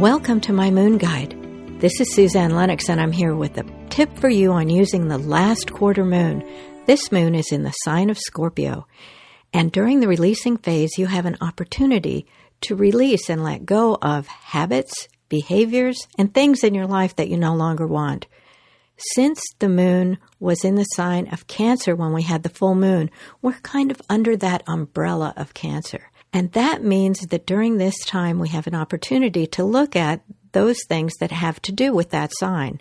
Welcome to my Moon Guide. This is Suzanne Lennox, and I'm here with a tip for you on using the last quarter moon. This moon is in the sign of Scorpio. And during the releasing phase, you have an opportunity to release and let go of habits, behaviors, and things in your life that you no longer want. Since the moon was in the sign of Cancer when we had the full moon, we're kind of under that umbrella of Cancer. And that means that during this time we have an opportunity to look at those things that have to do with that sign.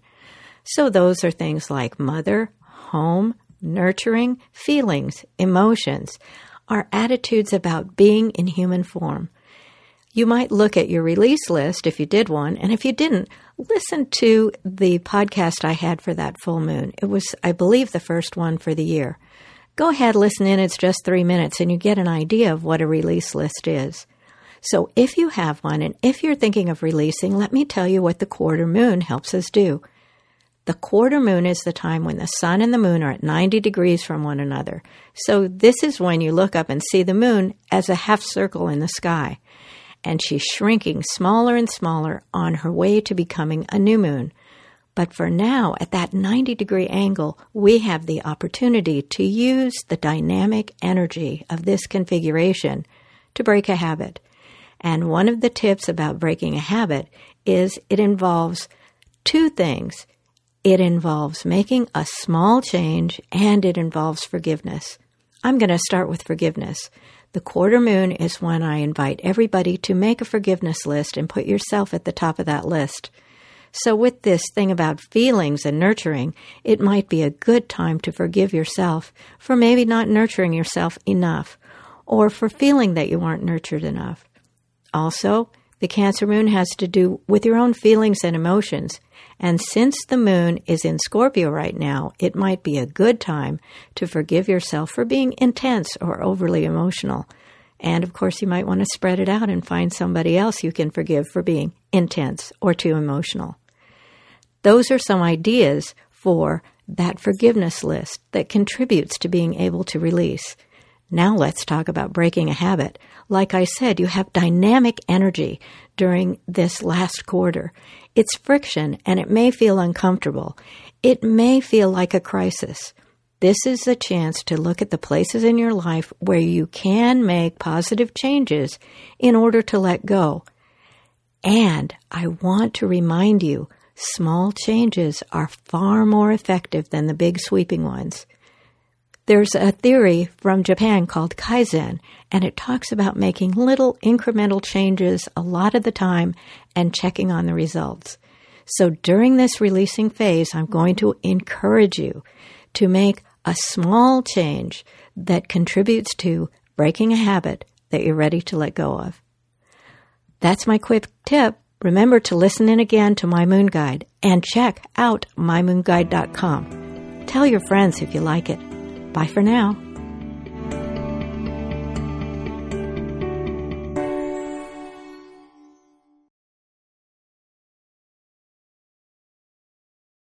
So those are things like mother, home, nurturing, feelings, emotions, our attitudes about being in human form. You might look at your release list if you did one, and if you didn't, listen to the podcast I had for that full moon. It was, I believe, the first one for the year. Go ahead, listen in. It's just three minutes, and you get an idea of what a release list is. So if you have one, and if you're thinking of releasing, let me tell you what the quarter moon helps us do. The quarter moon is the time when the sun and the moon are at 90 degrees from one another. So this is when you look up and see the moon as a half circle in the sky. And she's shrinking smaller and smaller on her way to becoming a new moon. But for now, at that 90 degree angle, we have the opportunity to use the dynamic energy of this configuration to break a habit. And one of the tips about breaking a habit is it involves two things it involves making a small change and it involves forgiveness. I'm going to start with forgiveness. The quarter moon is when I invite everybody to make a forgiveness list and put yourself at the top of that list. So, with this thing about feelings and nurturing, it might be a good time to forgive yourself for maybe not nurturing yourself enough or for feeling that you weren't nurtured enough. Also, the Cancer moon has to do with your own feelings and emotions. And since the moon is in Scorpio right now, it might be a good time to forgive yourself for being intense or overly emotional. And of course, you might want to spread it out and find somebody else you can forgive for being intense or too emotional. Those are some ideas for that forgiveness list that contributes to being able to release. Now let's talk about breaking a habit. Like I said, you have dynamic energy during this last quarter. It's friction and it may feel uncomfortable. It may feel like a crisis. This is a chance to look at the places in your life where you can make positive changes in order to let go. And I want to remind you small changes are far more effective than the big sweeping ones. There's a theory from Japan called Kaizen, and it talks about making little incremental changes a lot of the time and checking on the results. So during this releasing phase, I'm going to encourage you to make a small change that contributes to breaking a habit that you're ready to let go of. That's my quick tip. Remember to listen in again to My Moon Guide and check out mymoonguide.com. Tell your friends if you like it. Bye for now.